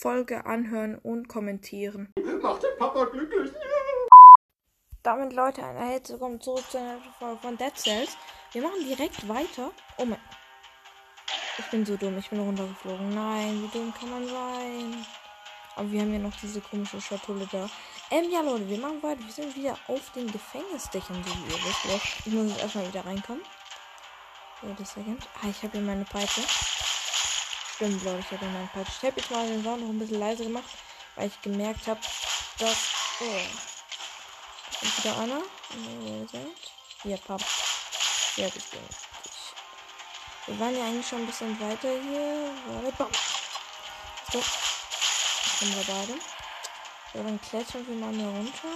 Folge anhören und kommentieren. Mach den Papa glücklich. Damit, Leute, ein herzlich willkommen zurück zu einer Folge von Dead Cells. Wir machen direkt weiter. Oh mein. Ich bin so dumm, ich bin runtergeflogen. Nein, wie dumm kann man sein? Aber wir haben ja noch diese komische Schatulle da. Ähm, ja, Leute, wir machen weiter. Wir sind wieder auf den Gefängnisdächern, so wie ihr wisst. Ich muss jetzt erstmal wieder reinkommen. Wait a second. Ah, ich habe hier meine Peitsche. Stimmt, Leute, ich habe hier meine Peitsche. Ich habe jetzt mal den Sound noch ein bisschen leiser gemacht, weil ich gemerkt habe, dass. Oh. Ist wieder einer? Hier, Pap. Ja, das ich. Wir waren ja eigentlich schon ein bisschen weiter hier. Warte, bam. So. Jetzt sind wir beide. So, dann klettern wir mal hier runter.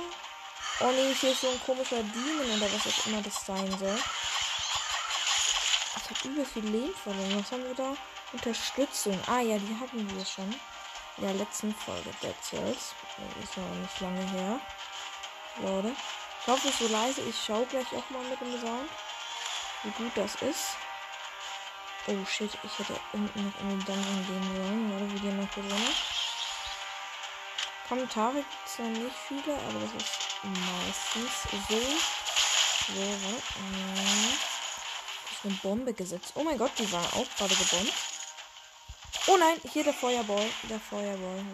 Oh nee, hier ist so ein komischer Demon oder was auch immer das sein soll. Ich habe übel viel Leben verloren. Was haben wir da? Unterstützung. Ah ja, die hatten wir schon. In der letzten Folge Dead Cells. Ist noch nicht lange her. Leute. Ich hoffe, es so leise. Ich schaue gleich auch mal mit dem Sound, wie gut das ist. Oh shit, ich hätte unten noch in den Dungeon gehen sollen. Oder wir gehen noch drin. Kommentare gibt es ja nicht viele, aber das ist meistens so. So, warte. Ist eine Bombe gesetzt. Oh mein Gott, die war auch gerade gebombt. Oh nein, hier der Feuerball. Der Feuerball.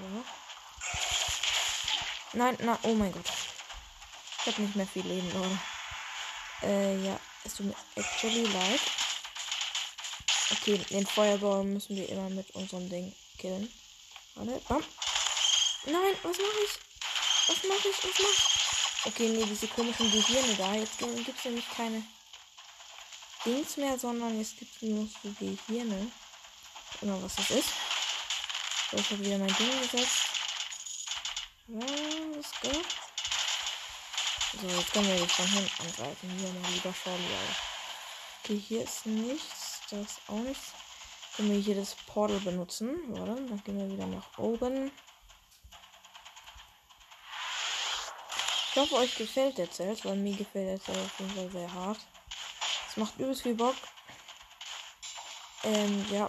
Nein, na, oh mein Gott. Ich habe nicht mehr viel Leben, Leute. Äh, ja. Es tut mir actually leid. Okay, den Feuerball müssen wir immer mit unserem Ding killen. Warte, bam. Nein, was mache ich? Was mache ich? Was mache ich? Okay, nee, diese komischen Gehirne da. Jetzt gibt es nämlich keine Dings mehr, sondern jetzt gibt es nur so Gehirne. Immer was das ist. So, ich habe wieder mein Ding gesetzt. Ja, let's go. So, jetzt können wir jetzt von hinten angreifen. Hier mal lieber Charlie. Okay, hier ist nichts. Da ist auch nichts. Können wir hier das Portal benutzen. Warte, dann gehen wir wieder nach oben. Ich hoffe, euch gefällt der Zelt, weil mir gefällt der Zelt auf jeden Fall sehr hart. Es macht übelst viel Bock. Ähm, ja.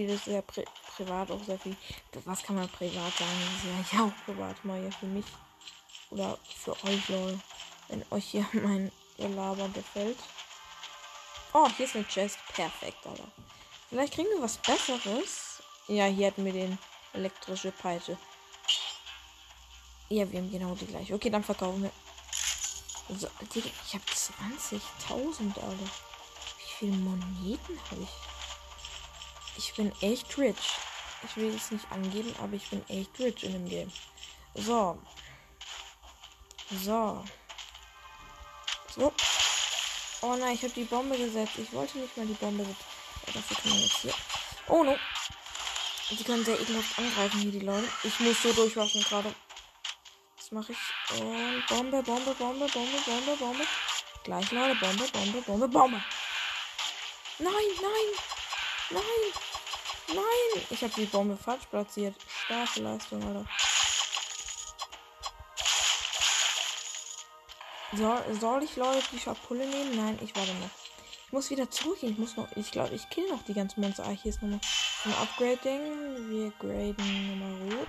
Spiele sehr pri privat auch sehr viel. Was kann man privat sagen? Ja, ja, auch privat mal ja für mich. Oder für euch, Leute. Wenn euch hier mein Gelaber gefällt. Oh, hier ist eine Chest. Perfekt, Alter. Vielleicht kriegen wir was Besseres. Ja, hier hatten wir den elektrische Peitsche. Ja, wir haben genau die gleiche. Okay, dann verkaufen wir. So, ich habe 20.000, Alter. Wie viele Moneten habe ich? Ich bin echt rich. Ich will es nicht angeben, aber ich bin echt rich in dem Game. So. So. So. Oh nein, ich habe die Bombe gesetzt. Ich wollte nicht mal die Bombe setzen. Dafür können wir jetzt hier. Oh no. Die können sehr ekelhaft angreifen hier, die Leute. Ich muss so durchwaschen gerade. Was mache ich? Und Bombe, Bombe, Bombe, Bombe, Bombe, Bombe. Gleich, Leute. Bombe, Bombe, Bombe, Bombe. Nein. Nein. Ich habe die Bombe falsch platziert. Starke Leistung, Alter. Soll, soll ich Leute die Schapulle nehmen? Nein, ich warte noch. Ich muss wieder zurückgehen. Ich muss noch. Ich glaube, ich kill noch die ganzen Monster. Ah, hier ist nochmal ein Upgrading. Wir graden nochmal rot.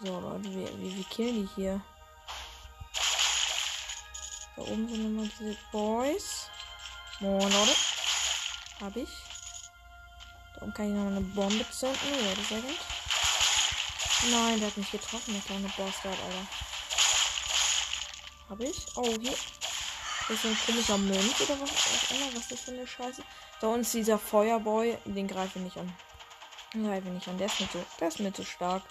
So, Leute, wir, wir, wir killen die hier. Da oben sind nochmal diese Boys. Moin, Leute. Hab ich. Oben kann ich noch eine Bombe zünden. Warte a second. Nein, der hat mich getroffen, der kleine Bastard, Alter. Hab ich? Oh, hier. Das ist ein komischer Mönch oder was auch immer. Was ist das für eine Scheiße? Da uns dieser Feuerboy. Den greife ich nicht an. Den greife ich nicht an. Der ist mir zu, der ist mir zu stark.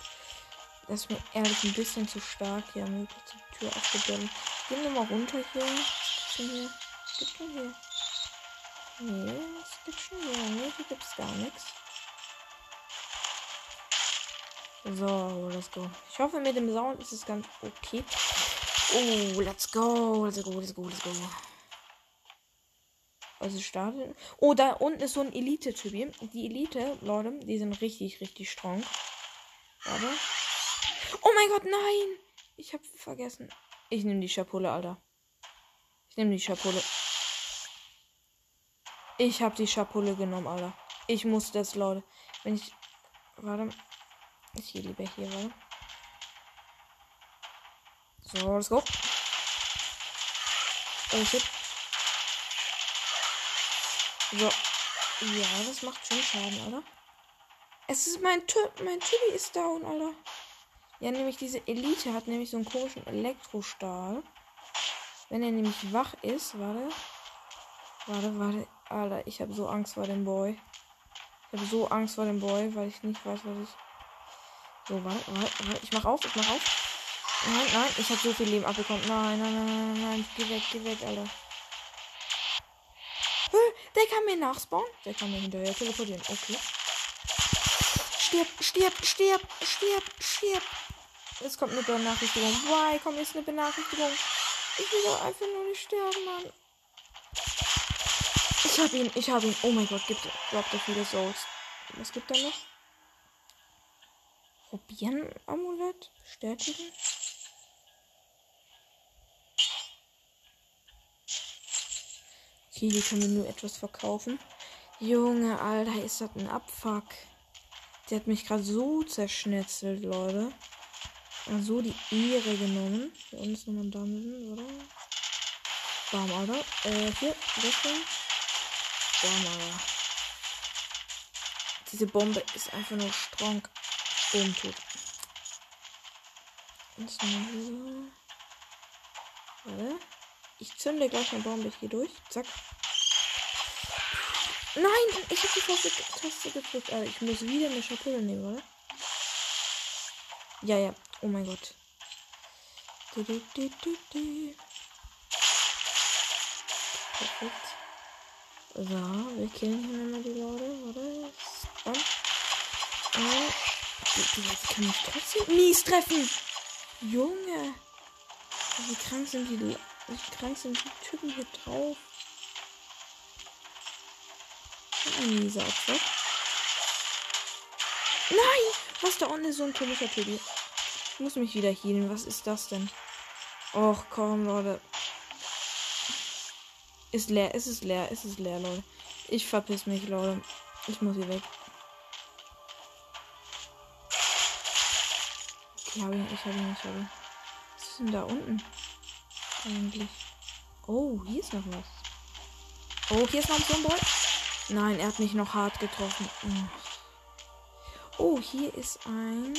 Der ist mir ehrlich ein bisschen zu stark. Hier wir die Tür aufgeblendet. Gehen wir mal runter hier. Was gibt's denn hier? Was gibt's denn hier? Nee, was gibt's schon hier? Nee, hier gibt's gar nichts. So, let's go. Ich hoffe, mit dem Sound ist es ganz okay. Oh, let's go, let's go, let's go, let's go. Also starten. Oh, da unten ist so ein Elite-Typ. Die Elite, Leute, die sind richtig, richtig strong. Warte. Oh mein Gott, nein! Ich hab vergessen. Ich nehme die Schapulle, Alter. Ich nehme die Schapulle. Ich hab die Schapulle genommen, Alter. Ich muss das, Leute. Wenn ich. Warte. Ich gehe lieber hier, weil. So, let's go. Oh shit. So. Ja, das macht schon Schaden, oder? Es ist mein Typ, mein Tibi ist down, Alter. Ja, nämlich diese Elite hat nämlich so einen komischen Elektrostahl. Wenn er nämlich wach ist, warte. Warte, warte. Alter, ich habe so Angst vor dem Boy. Ich habe so Angst vor dem Boy, weil ich nicht weiß, was ich. So, warte, warte, warte. Ich mach auf, ich mach auf. Nein, nein, ich habe so viel Leben abbekommen. Nein, nein, nein, nein, nein. Geh weg, geh weg, Alter. Der kann mir nachspawnen. Der kann mir hinterher teleportieren. Okay. Stirb, stirb, stirb, stirb, stirb. Es kommt eine Benachrichtigung. Why kommt jetzt eine Benachrichtigung? Ich will doch einfach nur nicht sterben, Mann. Ich hab ihn, ich hab ihn. Oh mein Gott, gibt, droppt er viele Souls. Was gibt er noch? Probieren Amulett? Bestätigen? Okay, hier können wir nur etwas verkaufen. Junge, Alter, ist das ein Abfuck. Der hat mich gerade so zerschnetzelt, Leute. Und so die Ehre genommen. Unten ist nochmal Dungeon, oder? Bam, Alter. Äh, hier, Richtung. Bam, Alter. Diese Bombe ist einfach nur strong. Boom, tot. Warte. Ich zünde gleich eine Bombe hier durch. Zack. Nein, ich habe die falsche Taste gedrückt. Also ich muss wieder eine Schatulle nehmen, oder? Ja, ja. Oh mein Gott. Du, du, du, Perfekt. So, wir killen hier nochmal die Leute, oder? Spam. Oh. Die kann mich trotzdem mies treffen. Junge. Wie krank sind die, wie krank sind die Typen hier drauf? Ein mieser Opfer. Nein! Was da unten ist so ein komischer Typ. Ich muss mich wieder healen. Was ist das denn? Och, komm, Leute. Ist leer, ist es leer, ist es leer, Leute. Ich verpiss mich, Leute. Ich muss hier weg. Ich habe ihn, ich habe ihn, ich habe ihn. Was ist denn da unten? Eigentlich. Oh, hier ist noch was. Oh, hier ist noch ein Boy. Nein, er hat mich noch hart getroffen. Oh, hier ist ein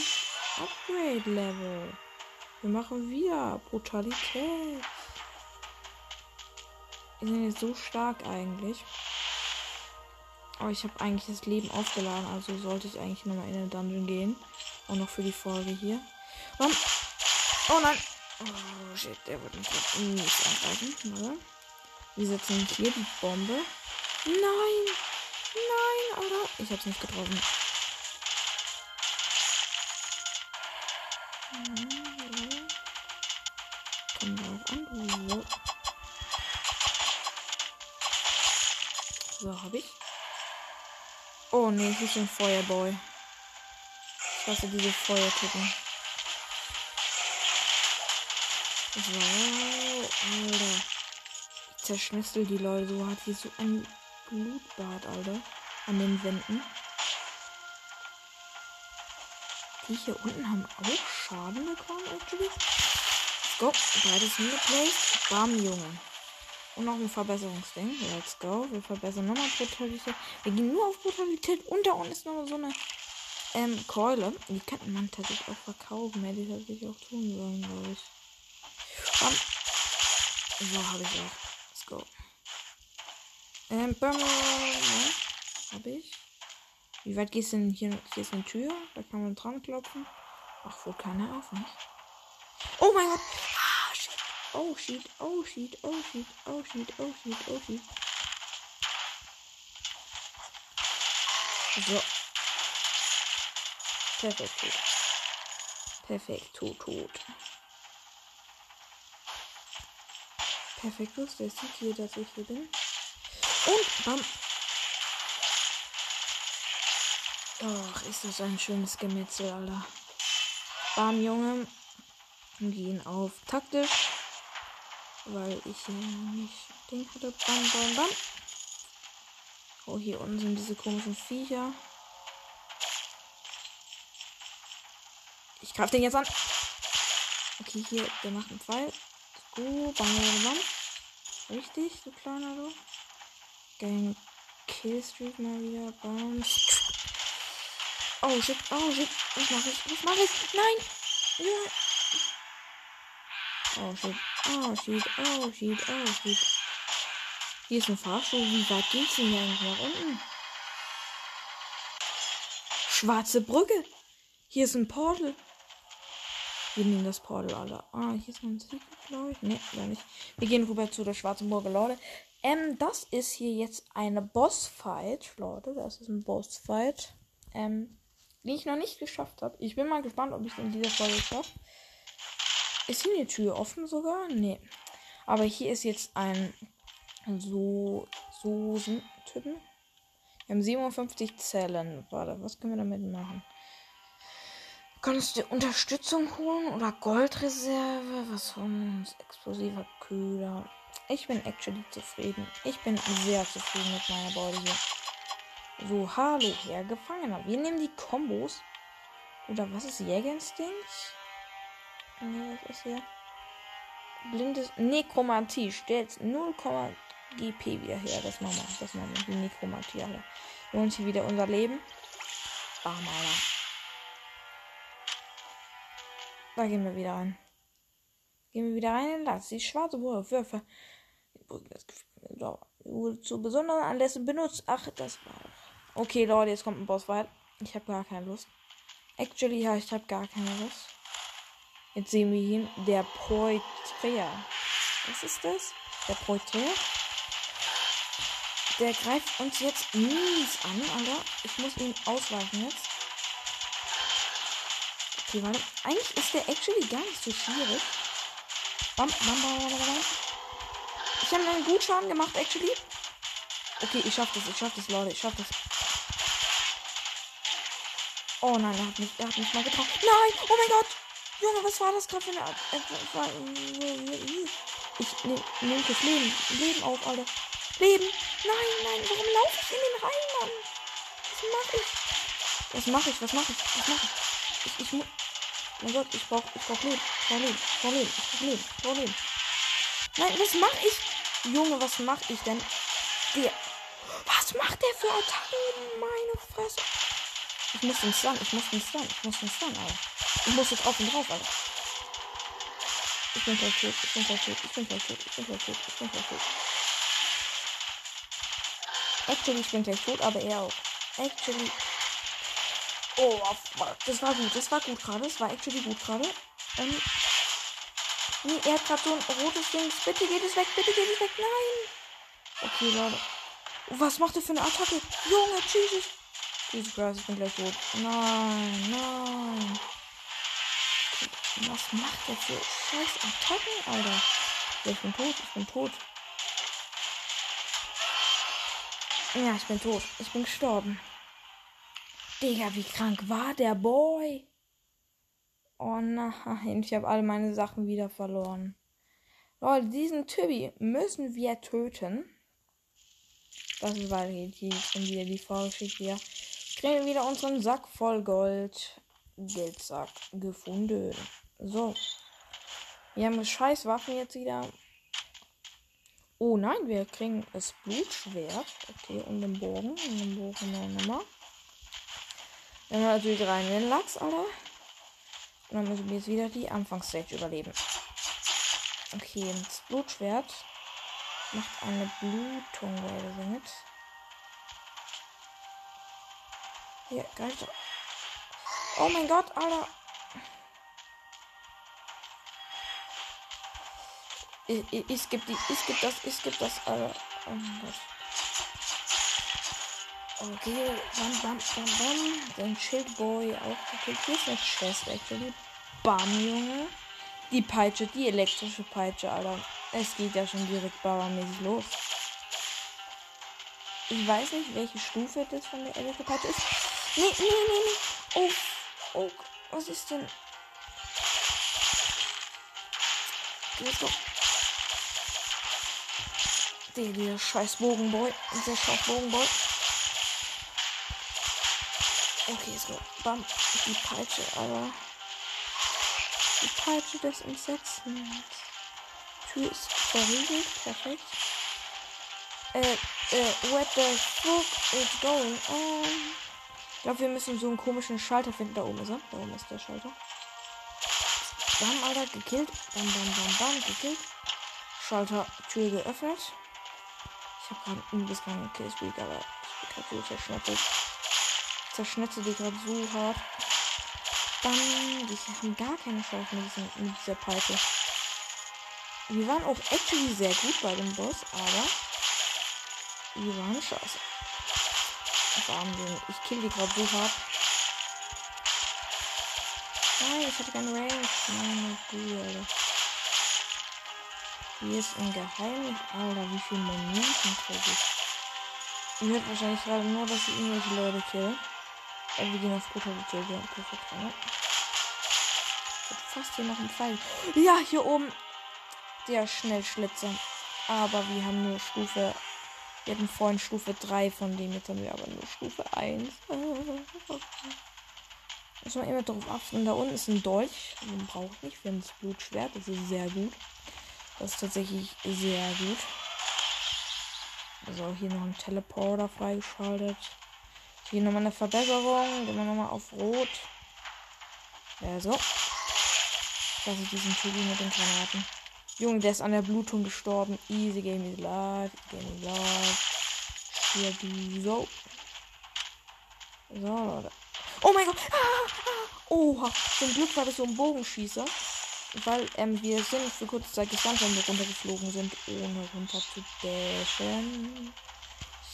Upgrade-Level. Wir machen wieder Brutalität. Wir sind jetzt so stark eigentlich. Aber ich habe eigentlich das Leben aufgeladen, also sollte ich eigentlich nochmal in den Dungeon gehen. Auch noch für die Folge hier. Warum? Oh nein! Oh shit, der wird mich nicht angreifen. Warte. Wir setzen hier die Bombe. Nein! Nein, Alter! Ich hab's nicht getroffen. Komm hab ich. Oh nee, hier ist ein Feuerboy. Ich hasse diese Feuertypen. So, Alter. Ich zerschnitzel die Leute. So hat hier so ein Blutbad, Alter. An den Wänden. Die hier unten haben auch Schaden bekommen, actually. Let's go. Beides hingeplaced. Bam, Junge. Und noch ein Verbesserungsding. Let's go. Wir verbessern nochmal Brutalität. Wir gehen nur auf Brutalität. Und da unten ist noch so eine ähm, Keule. Die könnte man tatsächlich auch verkaufen. Hätte ich tatsächlich auch tun sollen, glaube ich. Bam. So, habe ich auch. Let's go. Ähm, Bam. Ne? Habe ich. Wie weit gehst du denn hier? Hier ist eine Tür. Da kann man dran klopfen. Ach, wohl keiner auf, nicht? Oh mein Gott. Oh shit, oh shit, oh shit, oh shit, oh shit, oh shit. So. Perfekt tot. Perfekt tot, tot. Perfektus, der sieht hier, dass ich hier bin. Und bam. Ach, ist das ein schönes Gemetzel, Alter. Bam, Junge. Wir gehen auf taktisch. Weil ich nicht den hatte. Bam, bam, bam. Oh, hier unten sind diese komischen Viecher. Ich greife den jetzt an. Okay, hier, der macht einen Pfeil. Gut, bam, bam, bam. Richtig, du kleiner du. Gang Killstreak mal wieder. Bam. Oh shit, oh shit. Was mach ich? Was mach ich? Nein! Ja. Oh shit, oh shit, oh shit, oh shit. Hier ist ein Fahrstuhl. Wie weit geht's denn hier eigentlich nach unten? Schwarze Brücke. Hier ist ein Portal. Wir nehmen das Portal, Alter. Ah, hier ist noch ein Secret, glaube ich. Ne, gar nicht. Wir gehen rüber zu der schwarzen Burg, Leute. Ähm, das ist hier jetzt eine Bossfight, Leute. Das ist ein Bossfight. Ähm, die ich noch nicht geschafft habe. Ich bin mal gespannt, ob ich es in dieser Folge schaffe. Ist hier eine Tür offen sogar? Nee. Aber hier ist jetzt ein so Soßen-Typen. Wir haben 57 Zellen. Warte, was können wir damit machen? Kannst du Unterstützung holen oder Goldreserve? Was von uns? Explosiver Köder. Ich bin actually zufrieden. Ich bin sehr zufrieden mit meiner Beute hier. So, hallo, Herr Gefangener. Wir nehmen die Kombos. Oder was ist Jägerinstinkt? Nee, was ist hier? Blindes Nekromantie. Stellt 0, GP wieder her. Das machen wir. Das machen wir. Die Nekromantie, Alter. Wir holen hier wieder unser Leben. Bam, Alter. Da gehen wir wieder rein. Gehen wir wieder rein in Latz. Die schwarze. Würfe. Zu besonderen Anlässen benutzt. Ach, das war. Okay, Leute, jetzt kommt ein Bossfight. Ich habe gar keine Lust. Actually, ja, ich habe gar keine Lust. Jetzt sehen wir ihn. Der Poitrea. Was ist das? Der Poitrea? Der greift uns jetzt mies an, Alter. Ich muss ihn ausweichen jetzt. Okay, warte. Eigentlich ist der actually gar nicht so schwierig. Bam, bam, bam, bam, bam. Ich habe einen gut Schaden gemacht, actually. Okay, ich schaff das, ich schaff das, Leute, ich schaff das. Oh nein, er hat mich, er hat mich mal getroffen. Nein, oh mein Gott. Junge, was war das gerade für eine Art? Ich nehme nehm das Leben, Leben auf, Alter. Leben. Nein, nein, warum laufe ich in den rein, Mann? Was mache ich? Was mache ich? Was mache ich? Was mache ich? Ich, ich muss. Mein Gott, ich brauch, ich brauch Leben. Ich brauch Leben. Ich brauch Leben. Ich brauch Leben. Ich brauch Leben. Nein, was mache ich? Junge, was mache ich denn? Der. Was macht der für Attacken? Meine Fresse. Ich muss den Stun. Ich muss den Stun. Ich muss den Stun, Alter. Ich muss jetzt auf und drauf, Alter. Ich bin gleich tot. Ich bin gleich tot. Ich bin gleich tot. Ich bin gleich tot. Ich bin gleich tot. Actually, ich bin gleich tot, aber er auch. Actually. Oh, fuck. Das war gut. Das war gut gerade. Das war actually gut gerade. Ähm. Nee, er hat gerade so ein rotes Ding. Bitte geht es weg. Bitte geht es weg. Nein. Okay, Leute. Was macht er für eine Attacke? Junge, Jesus. Jesus Christ, ich bin gleich tot. Nein, nein. Was macht der für scheiß Attacken, Alter? ich bin tot. Ich bin tot. Ja, ich bin tot. Ich bin gestorben. Digga, wie krank war der Boy? Oh nein, ich habe alle meine Sachen wieder verloren. Leute, diesen Tübi müssen wir töten. Das ist weiter jetzt wieder die Vorgeschichte hier. Kriegen wir wieder unseren Sack voll Gold. Geldsack gefunden. So. Wir haben scheiß Waffen jetzt wieder. Oh nein, wir kriegen das Blutschwert. Okay, und den Bogen. Und den Bogen noch nochmal. Dann haben wir natürlich rein den Lachs, Alter. Und dann müssen wir jetzt wieder die Anfangsstage überleben. Okay, das Blutschwert macht eine Blutung, Leute, damit. Hier, greif doch. Oh mein Gott, Alter. Ich, ich, ich gebe die, ich gebe das, ich gebe das, Alter. Oh mein Gott. Okay, bam, bam, bam, bam. Den Schildboy auch gekillt. Hier ist eine Chest, actually. Bam, Junge. Die Peitsche, die elektrische Peitsche, Alter. Es geht ja schon direkt bauermäßig los. Ich weiß nicht, welche Stufe das von der elektrischen Peitsche ist. Nee, nee, nee, nee. Oh, oh, was ist denn? Let's go. Der, der scheiß Bogenboy. Der scheiß Bogenboy. Okay, so. Bam. Die Peitsche, aber. Die Peitsche des Entsetzens. Tür ist verriegelt. Perfekt. Äh, äh, what the fuck is going on? Ich glaube, wir müssen so einen komischen Schalter finden. Da oben ist er. Da oben ist der Schalter. Bam, Alter, gekillt. Bam, bam, bam, bam, gekillt. Schalter, Tür geöffnet. Ich habe gerade ein bisschen Killstreak, aber ich bin gerade so zerschnetzelt. Ich zerschnetze die gerade so hart. Dann, die haben gar keine Chance mit, diesem, mit dieser Peitsche. Wir waren auch actually sehr gut bei dem Boss, aber wir waren scheiße. Wahnsinn. Ich kill die gerade so hart. Nein, ich hatte keinen Range. Meine Güte, Alter. Hier ist ein Geheimnis. Alter, wie viel Munition kriege ich? Ihr hört wahrscheinlich gerade nur, dass ich irgendwelche Leute kill. Aber wir gehen auf guter Beziehung. Perfekt, ne? Ich hab fast hier noch einen Pfeil. Ja, hier oben. Der Schnellschlitzer. Aber wir haben nur Stufe. Wir hatten vorhin Stufe 3 von dem. Jetzt haben wir aber nur Stufe 1. Muss man immer darauf achten. Da unten ist ein Dolch. Den brauche ich nicht. Wir haben das Blutschwert. Das ist sehr gut. Das ist tatsächlich sehr gut. Also hier noch ein Teleporter freigeschaltet. Hier nochmal eine Verbesserung. Gehen wir nochmal auf Rot. Ja, so. Das ist diesen Typen mit den Granaten. Junge, der ist an der Blutung gestorben. Easy Game is live. Game is live. Hier die so. So, Leute. Oh mein Gott. Ah, ah. Oha. Zum Glück war das so ein Bogenschießer weil ähm, wir sind für kurze Zeit gestand, wenn wir runtergeflogen sind, ohne runter zu dashen.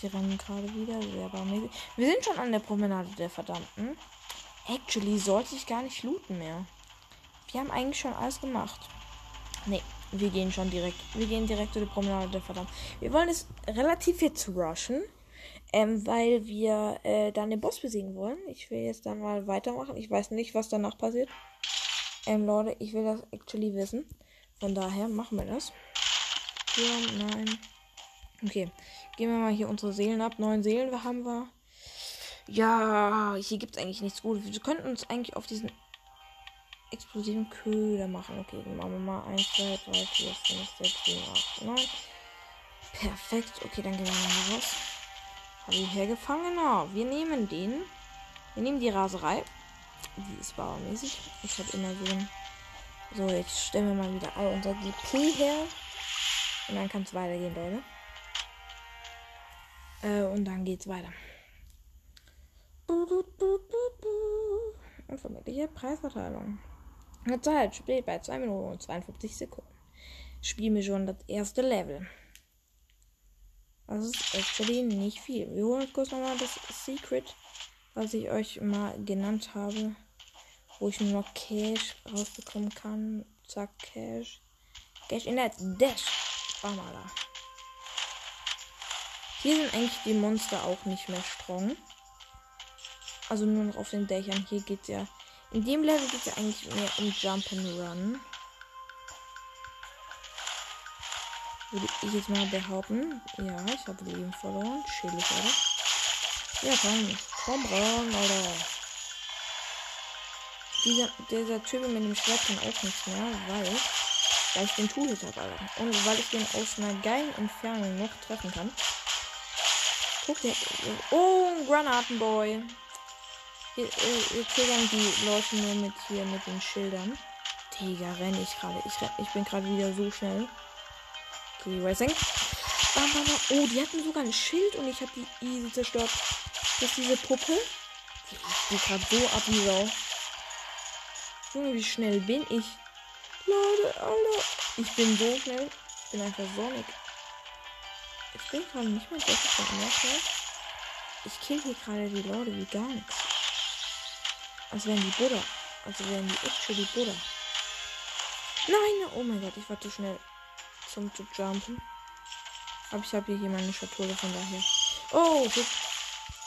Sie rennen gerade wieder, sehr barmäßig. Wir sind schon an der Promenade der Verdammten. Actually sollte ich gar nicht looten mehr. Wir haben eigentlich schon alles gemacht. Nee, wir gehen schon direkt. Wir gehen direkt zu der Promenade der Verdammten. Wir wollen es relativ jetzt rushen. Ähm, weil wir äh, dann den Boss besiegen wollen. Ich will jetzt dann mal weitermachen. Ich weiß nicht, was danach passiert. Ähm, Leute, ich will das actually wissen. Von daher machen wir das. Ja, nein. Okay. Gehen wir mal hier unsere Seelen ab. Neun Seelen haben wir. Ja, hier gibt es eigentlich nichts Gutes. Wir könnten uns eigentlich auf diesen explosiven Köder machen. Okay, dann machen wir mal 1, 2, 3, 4, 5, 6, 7, 8, 9. Perfekt. Okay, dann gehen wir mal raus. Habe ich hergefangen? Genau. Wir nehmen den. Wir nehmen die Raserei. Die ist bauermäßig. Ich habe immer so ein. So, jetzt stellen wir mal wieder all unser GP her. Und dann kann es weitergehen, Leute. Äh, und dann geht's weiter. Unvermittliche Preisverteilung. Die Zeit steht bei 2 Minuten und 52 Sekunden. Spielen wir schon das erste Level. Das ist actually nicht viel. Wir holen uns kurz nochmal das Secret was ich euch mal genannt habe, wo ich nur noch Cash rausbekommen kann. Zack, Cash. Cash in der Dash. Da. Hier sind eigentlich die Monster auch nicht mehr strong. Also nur noch auf den Dächern. Hier geht ja. In dem Level geht es ja eigentlich mehr um Jump and Run. Würde ich jetzt mal behaupten. Ja, ich habe Leben verloren. Chillig, oder? Ja, komm. Komm Alter. Dieser, dieser Typ mit dem Schwert kann auch nichts mehr, weil, weil ich den Two-Hit habe, Alter. Und weil ich den aus einer geilen Entfernung noch treffen kann. Guck dir. Oh, Granatenboy. Wir, äh, wir triggern die Leute nur mit hier mit den Schildern. Digga, renne ich gerade. Ich, ich bin gerade wieder so schnell. Okay, Racing. Oh, die hatten sogar ein Schild und ich habe die easy zerstört ist diese Puppe. Die geht gerade so ab wie Sau. Junge, wie schnell bin ich? Leute, Alter. Ich bin so schnell. Ich bin einfach Sonic. Ich bin gerade nicht mehr von Undertale. Ich kill hier gerade die Leute wie gar nichts. Als wären die Buddha. Also wären die actually Buddha. Nein, oh mein Gott, ich war zu schnell zum zu jumpen. Aber ich habe hier meine Schatulle von daher. Oh, shit.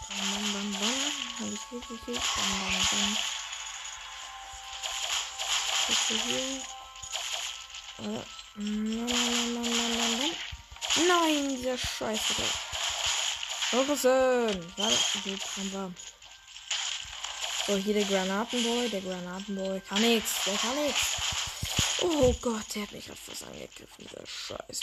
Bam, bam, bam. Habe ich gekillt. Bam, bam, bam. Bitte hier. Äh, Nein, dieser Scheiße. Horizon. Warte, gut, haben wir. So, hier der Granatenboy. Der Granatenboy kann nichts. Der kann nichts. Oh Gott, der hat mich gerade fast angegriffen. Dieser Scheiß,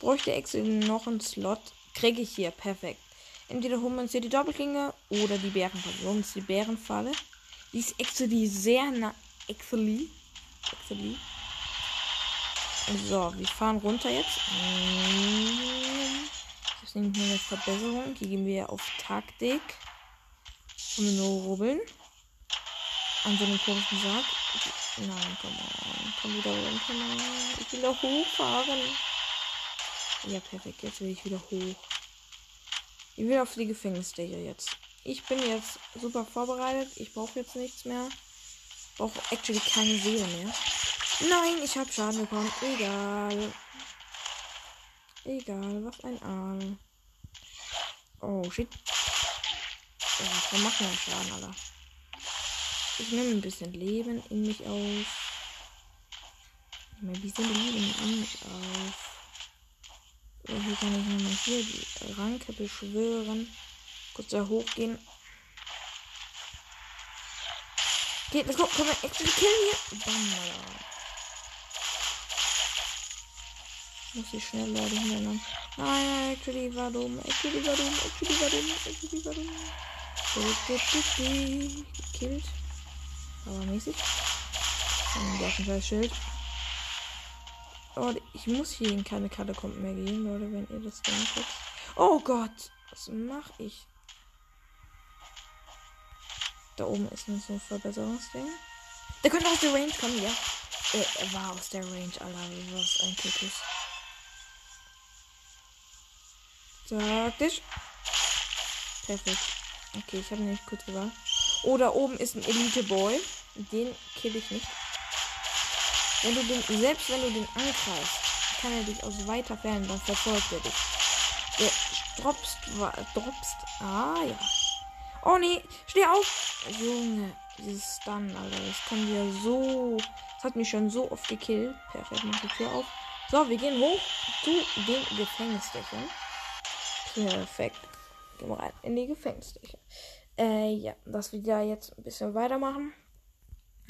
Bräuchte Excel noch einen Slot. Kriege ich hier. Perfekt. Entweder holen wir uns hier die Doppelklinge oder die Bärenfalle. Holen uns die Bärenfalle. Die ist actually sehr nah. Actually. Actually. So, wir fahren runter jetzt. Das ist nämlich eine Verbesserung. Die gehen wir auf Taktik. Wir nur rubbeln. An so einem komischen Sarg. Nein, komm mal. Komm wieder runter. Ich will auch hochfahren. Ja, perfekt. Jetzt will ich wieder hoch. Ich will auf die Gefängnisdächer jetzt. Ich bin jetzt super vorbereitet. Ich brauche jetzt nichts mehr. Brauche actually keine Seele mehr. Nein, ich habe Schaden bekommen. Egal. Egal, was ein Aal. Oh, shit. Ja, wir machen ja Schaden, Alter. Ich nehme ein bisschen Leben in mich auf. Ich nehme ein bisschen Leben in mich auf. Hier kann ich nochmal hier die Ranke beschwören. Kurz da hochgehen. Geht, let's go. Komm, actually kill hier. Bam, Muss ich schnell Leute hintereinander. Nein, actually war dumm. Actually war dumm. Actually war dumm. Actually war dumm. Gekillt. Aber mäßig. Und der ein scheiß Schild. Oh, ich muss hier in keine Katakomben mehr gehen, Leute, wenn ihr das denkt. Oh Gott, was mache ich? Da oben ist noch so ein Verbesserungsding. Der könnte aus der Range kommen, ja. Äh, er war aus der Range, Alter. Was ein Kickis. Taktisch. Perfekt. Okay, ich habe nämlich kurz gewartet. Oh, da oben ist ein Elite-Boy. Den kill ich nicht. Wenn du den, selbst wenn du den angreifst, kann er dich aus weiter Ferne, dann verfolgt er dich. Der dropst, dropst, ah ja. Oh nee, steh auf! Junge, dieses Stun, Alter, das kann dir so, das hat mich schon so oft gekillt. Perfekt, mach die Tür auf. So, wir gehen hoch zu den Gefängnisdächern. Perfekt. Gehen wir rein in die Gefängnisdächer. Äh, ja, dass wir da jetzt ein bisschen weitermachen.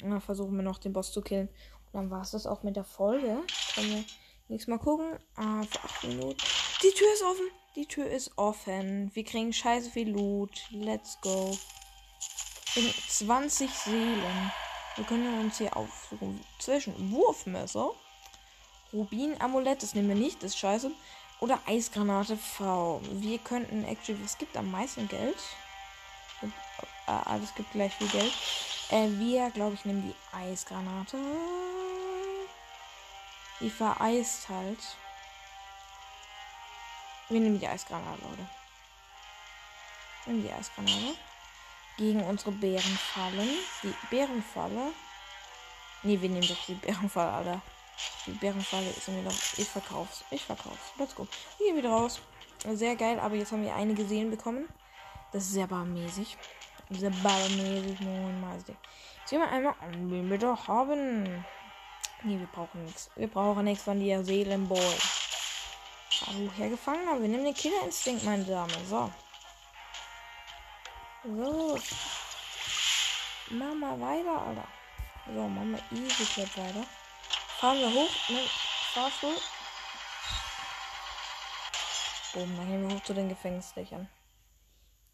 Und dann versuchen wir noch den Boss zu killen. Dann war es das auch mit der Folge. Können wir nächstes Mal gucken. Ah, für 8 Minuten. Die Tür ist offen. Die Tür ist offen. Wir kriegen scheiße viel Loot. Let's go. In 20 Seelen. Wir können uns hier aufsuchen. Zwischen Wurfmesser, Rubin-Amulett, das nehmen wir nicht, das ist scheiße. Oder Eisgranate V. Wir könnten actually, was gibt am meisten Geld? Äh, alles gibt gleich viel Geld. Äh, wir, glaube ich, nehmen die Eisgranate. Die vereist halt. Wir nehmen die Eisgranate, Leute. Nehmen die Eisgranate. Gegen unsere Bärenfallen. Die Bärenfalle. Ne, wir nehmen doch die Bärenfalle, Alter. Die Bärenfalle ist mir doch. Ich verkauf's. Ich verkauf's. Let's go. Wir gehen wieder raus. Sehr geil, aber jetzt haben wir eine gesehen bekommen. Das ist sehr barmäßig. Sehr barmäßig. Moin, Meister. Jetzt gehen wir einmal an, wen wir doch haben. Nee, wir brauchen nichts. Wir brauchen nichts von dir, Seelenboy. Hallo, hergefangen, aber wir nehmen den Killerinstinkt, meine Dame. So. So. Mach mal weiter, Alter. So, wir easy clap weiter. Fahren wir hoch mit Fahrstuhl. Boom, dann gehen wir hoch zu den Gefängnisdächern.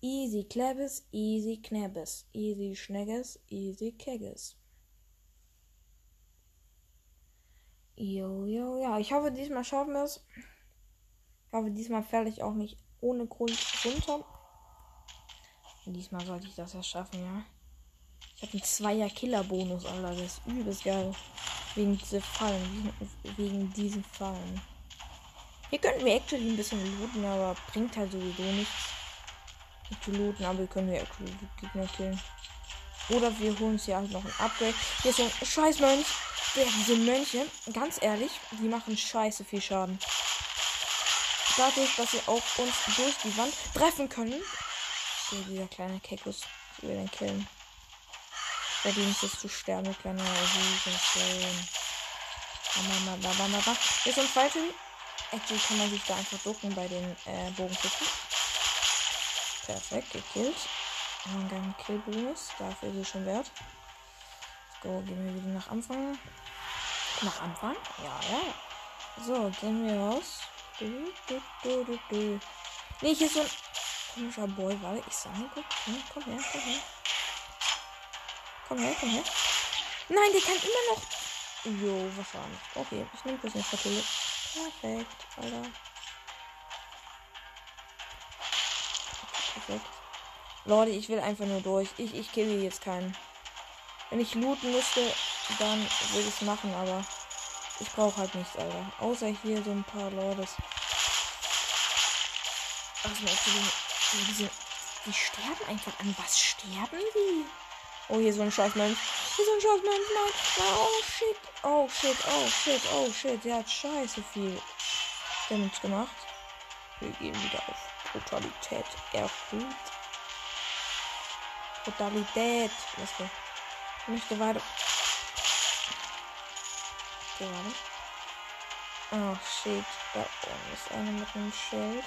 Easy Klebes, easy Knebes, easy Schnegges, easy Kegges. Jo, jo, ja. Ich hoffe, diesmal schaffen wir es. Ich hoffe, diesmal fälle ich auch nicht ohne Grund runter. Diesmal sollte ich das ja schaffen, ja. Ich habe einen Zweier-Killer-Bonus, Alter. Das ist übelst geil. Wegen diese Fallen. Wegen diesen Fallen. Hier könnten wir actually ein bisschen looten, aber bringt halt sowieso nichts. Zu looten, aber wir können hier actually Gegner killen. Oder wir holen uns hier halt noch ein Upgrade. Hier ist ein scheiß Mönch. Diese Mönche, ganz ehrlich, die machen scheiße viel Schaden. Dadurch, dass sie auch uns durch die Wand treffen können. So, dieser kleine Kekus. Will den killen. Verdient es zu sterben, kleiner Hurensohn. Hier ist ein Fighting. Actually kann man sich da einfach ducken bei den äh, Bogenschützen. Perfekt, gekillt. einen geilen Killbonus. Dafür ist es schon wert. So, gehen wir wieder nach Anfang. Nach Anfang? Ja, ja. So, gehen wir raus. Nee, hier ist so ein komischer Boy. Warte, ich sag mal, guck. Komm her, komm her. Komm her, komm her. Nein, der kann immer noch. Jo, wahrscheinlich. Okay, ich nehme das nicht natürlich. Perfekt, Alter. Perfekt. Leute, ich will einfach nur durch. Ich, ich kille jetzt keinen. Wenn ich looten müsste, dann würde ich es machen, aber ich brauche halt nichts, Alter. Außer hier so ein paar Leute. Also, die, diese, die sterben einfach an. Was sterben die? Oh, hier so ein Scheißmensch. Hier so ein Scheißmensch, nein. Oh, shit. Oh, shit. Oh, shit. Oh, shit. Der hat scheiße viel Damage gemacht. Wir gehen wieder auf Brutalität erhöht. Brutalität. Was? Ich möchte weiter. Warte. Oh, shit. Da oben ist einer mit einem Schild.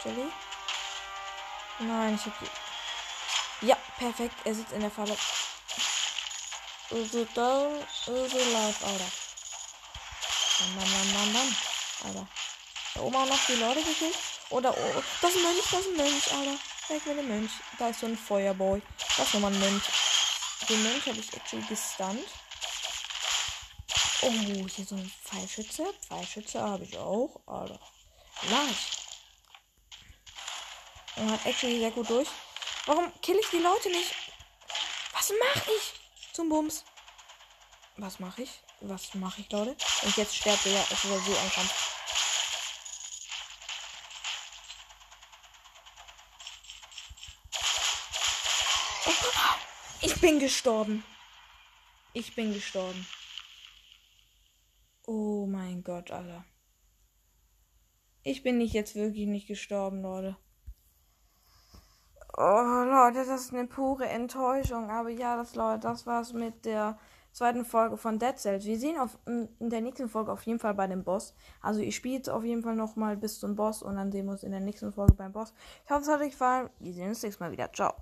Stelle. Nein, ich hab die. Ja, perfekt. Er sitzt in der Falle. Also down, also live, Alter. Mann, Mann, Mann, Mann, Mann. Alter. Da oben auch noch die Leute gekillt. Oder, oh, das ist ein Mönch, das ist ein Mönch, Alter. Weg mit dem Mönch. Da ist so ein Feuerboy. Das ist nochmal ein Mönch. Den Mönch habe ich actually gestunt. Oh, hier so ein Pfeilschütze. Pfeilschütze habe ich auch. Alter. Nice. Er hat actually sehr gut durch. Warum kill ich die Leute nicht? Was mache ich? Zum Bums. Was mache ich? Was mache ich, Leute? Ich jetzt sterbe, ja, es ist ja so ein Kampf. Ich bin gestorben. Ich bin gestorben. Oh mein Gott, Alter. Ich bin nicht jetzt wirklich nicht gestorben, Leute. Oh, Leute, das ist eine pure Enttäuschung. Aber ja, das, Leute, das war's mit der zweiten Folge von Dead Cells. Wir sehen auf, in der nächsten Folge auf jeden Fall bei dem Boss. Also ich spiele jetzt auf jeden Fall nochmal bis zum Boss und dann sehen wir uns in der nächsten Folge beim Boss. Ich hoffe, es hat euch gefallen. Wir sehen uns nächstes Mal wieder. Ciao.